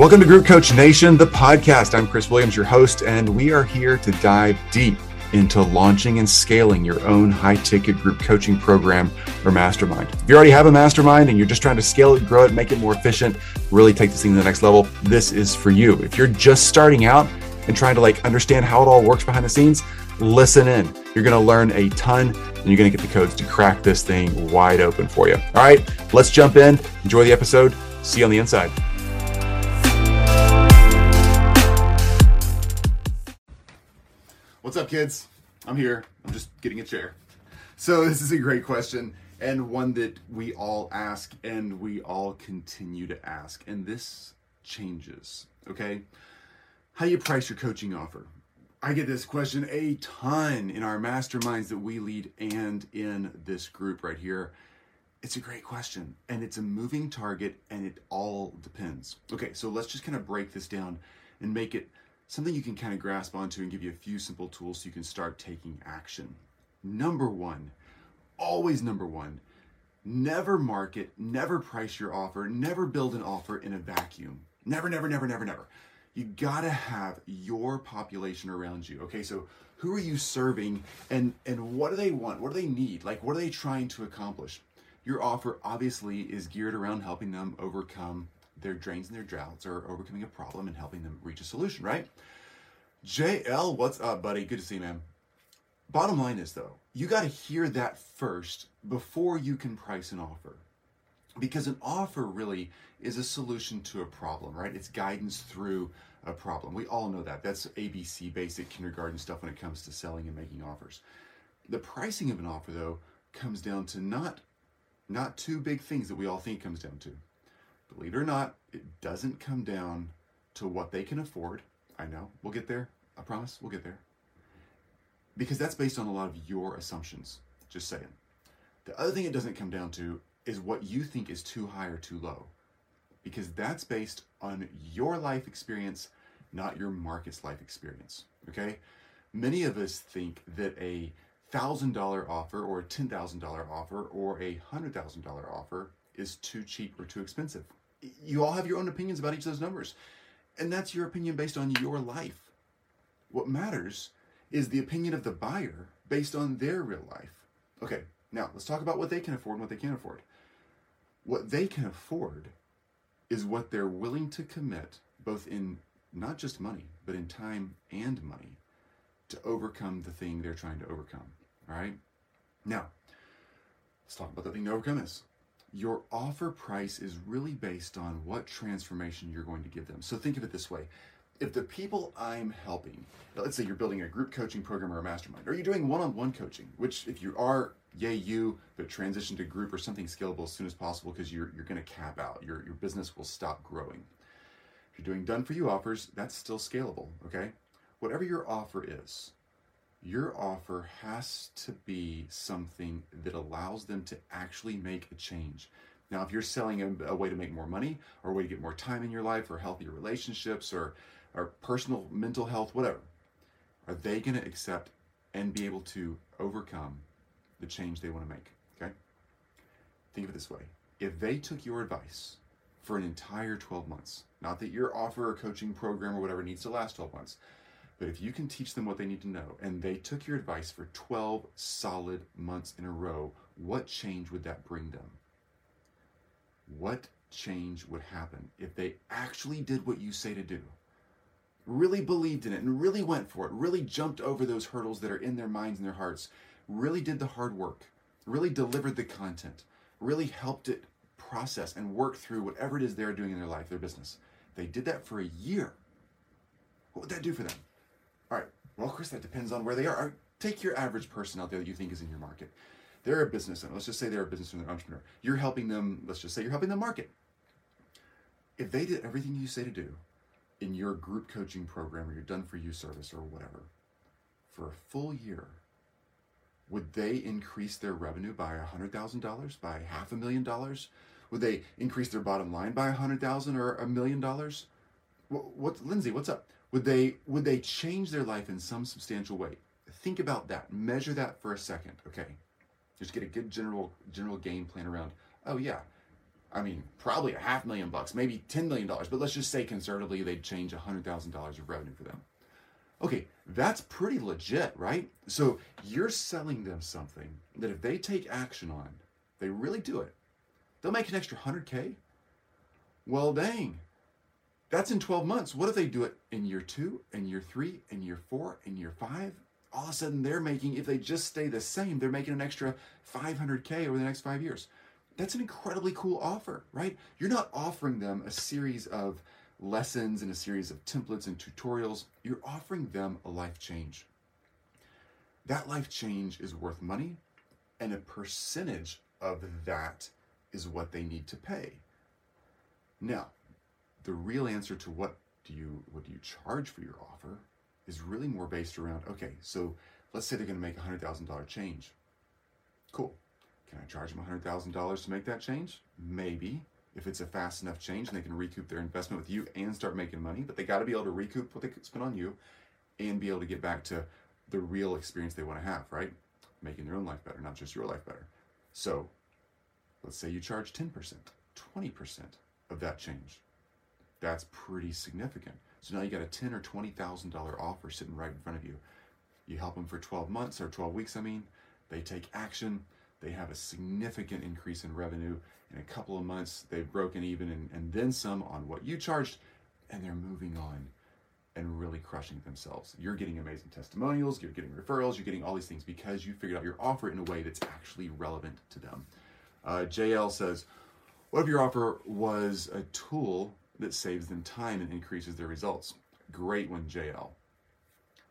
Welcome to Group Coach Nation, the podcast. I'm Chris Williams, your host, and we are here to dive deep into launching and scaling your own high ticket group coaching program or mastermind. If you already have a mastermind and you're just trying to scale it, grow it, make it more efficient, really take this thing to the next level, this is for you. If you're just starting out and trying to like understand how it all works behind the scenes, listen in. You're going to learn a ton and you're going to get the codes to crack this thing wide open for you. All right, let's jump in. Enjoy the episode. See you on the inside. What's up, kids? I'm here. I'm just getting a chair. So, this is a great question and one that we all ask and we all continue to ask. And this changes, okay? How you price your coaching offer. I get this question a ton in our masterminds that we lead and in this group right here. It's a great question and it's a moving target and it all depends. Okay, so let's just kind of break this down and make it something you can kind of grasp onto and give you a few simple tools so you can start taking action. Number one, always number one, never market, never price your offer, never build an offer in a vacuum. Never, never, never, never, never. You gotta have your population around you. Okay, so who are you serving and and what do they want? What do they need? Like what are they trying to accomplish? Your offer obviously is geared around helping them overcome their drains and their droughts or overcoming a problem and helping them reach a solution, right? JL, what's up, buddy? Good to see you, man. Bottom line is, though, you got to hear that first before you can price an offer. Because an offer really is a solution to a problem, right? It's guidance through a problem. We all know that. That's ABC, basic kindergarten stuff when it comes to selling and making offers. The pricing of an offer, though, comes down to not not two big things that we all think comes down to. Believe it or not, it doesn't come down to what they can afford. I know, we'll get there. I promise, we'll get there. Because that's based on a lot of your assumptions. Just saying. The other thing it doesn't come down to is what you think is too high or too low. Because that's based on your life experience, not your market's life experience. Okay? Many of us think that a $1,000 offer or a $10,000 offer or a $100,000 offer is too cheap or too expensive you all have your own opinions about each of those numbers. And that's your opinion based on your life. What matters is the opinion of the buyer based on their real life. Okay, now let's talk about what they can afford and what they can't afford. What they can afford is what they're willing to commit, both in not just money, but in time and money, to overcome the thing they're trying to overcome. All right? Now, let's talk about the thing to overcome is your offer price is really based on what transformation you're going to give them. So think of it this way. If the people I'm helping, let's say you're building a group coaching program or a mastermind, or you're doing one-on-one coaching, which if you are, yay you, but transition to group or something scalable as soon as possible because you're, you're going to cap out. Your, your business will stop growing. If you're doing done for you offers, that's still scalable, okay? Whatever your offer is, your offer has to be something that allows them to actually make a change. Now, if you're selling a, a, way to make more money or a way to get more time in your life or healthier relationships or, or personal mental health, whatever, are they going to accept and be able to overcome the change they want to make? Okay? Think of it this way if they took your advice for an entire 12 months, not that your offer or coaching program or whatever needs to last 12 months, but if you can teach them what they need to know, and they took your advice for 12 solid months in a row, what change would that bring them? What change would happen if they actually did what you say to do? Really believed in it and really went for it, really jumped over those hurdles that are in their minds and their hearts, really did the hard work, really delivered the content, really helped it process and work through whatever it is they're doing in their life, their business. They did that for a year. What would that do for them? All right. Well, of course, that depends on where they are. Take your average person out there that you think is in your market. They're a business owner. Let's just say they're a business owner, entrepreneur. You're helping them. Let's just say you're helping them market. If they did everything you say to do in your group coaching program or your done for you service or whatever for a full year, would they increase their revenue by $100,000, by half a million dollars? Would they increase their bottom line by a hundred thousand or a million dollars? What, what, Lindsay? What's up? Would they would they change their life in some substantial way? Think about that. Measure that for a second, okay? Just get a good general general game plan around. Oh yeah. I mean, probably a half million bucks, maybe $10 million, but let's just say conservatively they'd change $100,000 of revenue for them. Okay, that's pretty legit, right? So you're selling them something that if they take action on, they really do it, they'll make an extra 100K. Well, dang. That's in 12 months. What if they do it in year two, in year three, in year four, in year five? All of a sudden, they're making, if they just stay the same, they're making an extra 500K over the next five years. That's an incredibly cool offer, right? You're not offering them a series of lessons and a series of templates and tutorials. You're offering them a life change. That life change is worth money, and a percentage of that is what they need to pay. Now, the real answer to what do you what do you charge for your offer is really more based around okay, so let's say they're going to make a hundred thousand dollar change. Cool. Can I charge them a hundred thousand dollars to make that change? Maybe if it's a fast enough change and they can recoup their investment with you and start making money, but they got to be able to recoup what they spent on you and be able to get back to the real experience they want to have, right? Making their own life better, not just your life better. So let's say you charge 10%, 20% of that change. That's pretty significant. So now you got a ten or twenty thousand dollar offer sitting right in front of you. You help them for 12 months or 12 weeks, I mean, they take action, they have a significant increase in revenue. In a couple of months, they've broken even and, and then some on what you charged, and they're moving on and really crushing themselves. You're getting amazing testimonials, you're getting referrals, you're getting all these things because you figured out your offer in a way that's actually relevant to them. Uh, JL says, What if your offer was a tool that saves them time and increases their results? Great one, JL.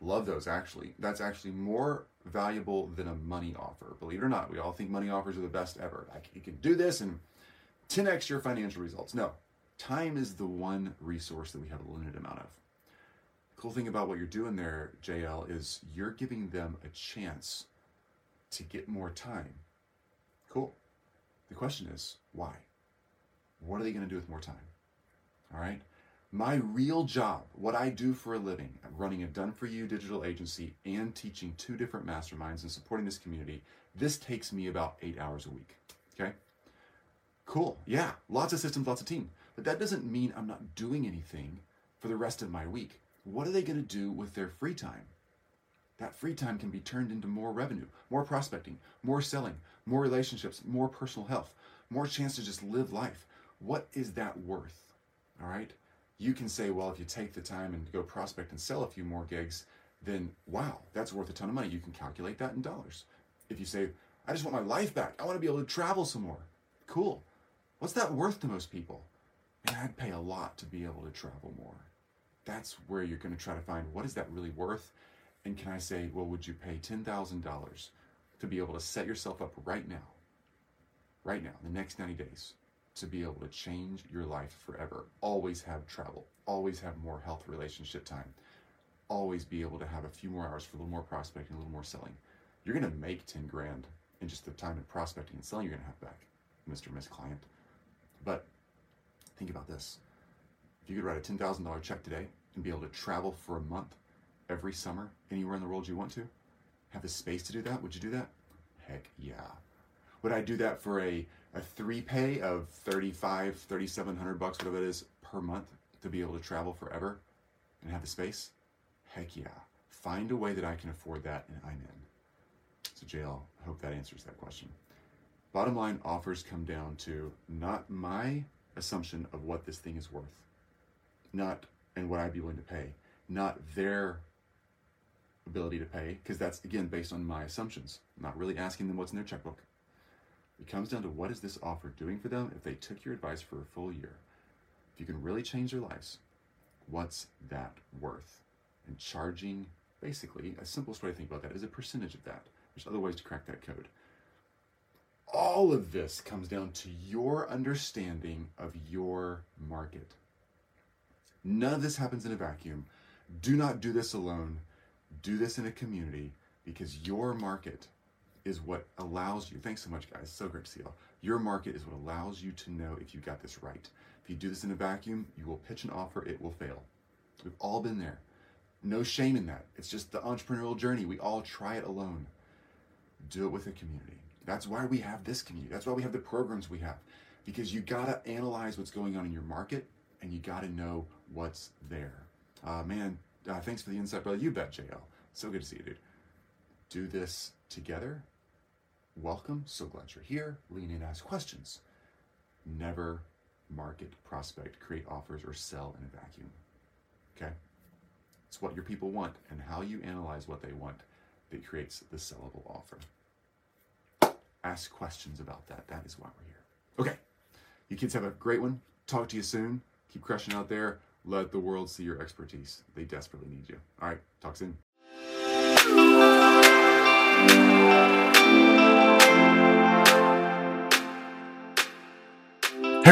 Love those actually. That's actually more valuable than a money offer. Believe it or not, we all think money offers are the best ever. Like you can do this and 10x your financial results. No, time is the one resource that we have a limited amount of. Cool thing about what you're doing there, JL, is you're giving them a chance to get more time. Cool. The question is, why? What are they going to do with more time? All right. My real job, what I do for a living, I'm running a done for you digital agency and teaching two different masterminds and supporting this community. This takes me about eight hours a week. Okay. Cool. Yeah. Lots of systems, lots of team. But that doesn't mean I'm not doing anything for the rest of my week. What are they going to do with their free time? That free time can be turned into more revenue, more prospecting, more selling, more relationships, more personal health, more chance to just live life. What is that worth? All right you can say, well, if you take the time and go prospect and sell a few more gigs, then wow, that's worth a ton of money. You can calculate that in dollars. If you say, I just want my life back, I want to be able to travel some more. Cool. What's that worth to most people? Man, I'd pay a lot to be able to travel more. That's where you're going to try to find what is that really worth? And can I say, well, would you pay $10,000 to be able to set yourself up right now, right now, in the next 90 days, to be able to change your life forever. Always have travel, always have more health relationship time, always be able to have a few more hours for a little more prospecting, a little more selling. You're going to make 10 grand in just the time of prospecting and selling you're going to have back, Mr. Miss Client. But think about this. If you could write a $10,000 check today and be able to travel for a month every summer anywhere in the world you want to, have the space to do that, would you do that? Heck yeah. Would I do that for a a three pay of 35 3700 bucks whatever it is per month to be able to travel forever and have the space? Heck yeah. Find a way that i can afford that and i'm in. So jl i hope that answers that question. Bottom line offers come down to not my assumption of what this thing is worth not and what i'd be willing to pay not their ability to pay because that's again based on my assumptions I'm not really asking them what's in their checkbook it comes down to what is this offer doing for them if they took your advice for a full year. If you can really change their lives, what's that worth? And charging, basically, a simplest way to think about that is a percentage of that. There's other ways to crack that code. All of this comes down to your understanding of your market. None of this happens in a vacuum. Do not do this alone. Do this in a community because your market is what allows you. Thanks so much, guys. So great to see y'all. Your market is what allows you to know if you got this right. If you do this in a vacuum, you will pitch an offer, it will fail. We've all been there. No shame in that. It's just the entrepreneurial journey. We all try it alone. Do it with a community. That's why we have this community. That's why we have the programs we have. because you got to analyze what's going on in your market and you got to know what's there. Uh, man, uh, thanks for the insight, brother. You bet, JL. So good to see you, dude. Do this together. Welcome. So glad you're here. Lean in, ask questions. Never market, prospect, create offers, or sell in a vacuum. Okay? It's what your people want and how you analyze what they want that creates the sellable offer. Ask questions about that. That is why we're here. Okay. You kids have a great one. Talk to you soon. Keep crushing out there. Let the world see your expertise. They desperately need you. All right. Talk soon.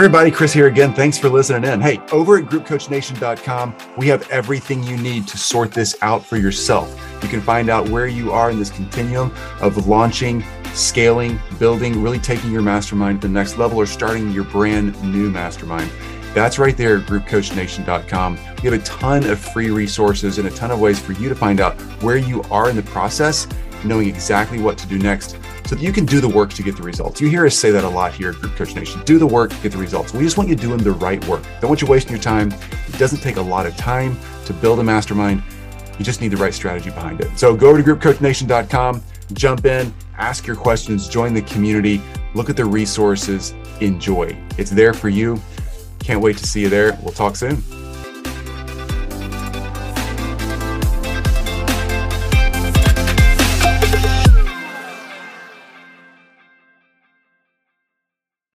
Everybody, Chris here again. Thanks for listening in. Hey, over at groupcoachnation.com, we have everything you need to sort this out for yourself. You can find out where you are in this continuum of launching, scaling, building, really taking your mastermind to the next level or starting your brand new mastermind. That's right there at groupcoachnation.com. We have a ton of free resources and a ton of ways for you to find out where you are in the process, knowing exactly what to do next so that you can do the work to get the results. You hear us say that a lot here at Group Coach Nation. Do the work, get the results. We just want you doing the right work. Don't want you wasting your time. It doesn't take a lot of time to build a mastermind. You just need the right strategy behind it. So go over to groupcoachnation.com, jump in, ask your questions, join the community, look at the resources, enjoy. It's there for you. Can't wait to see you there. We'll talk soon.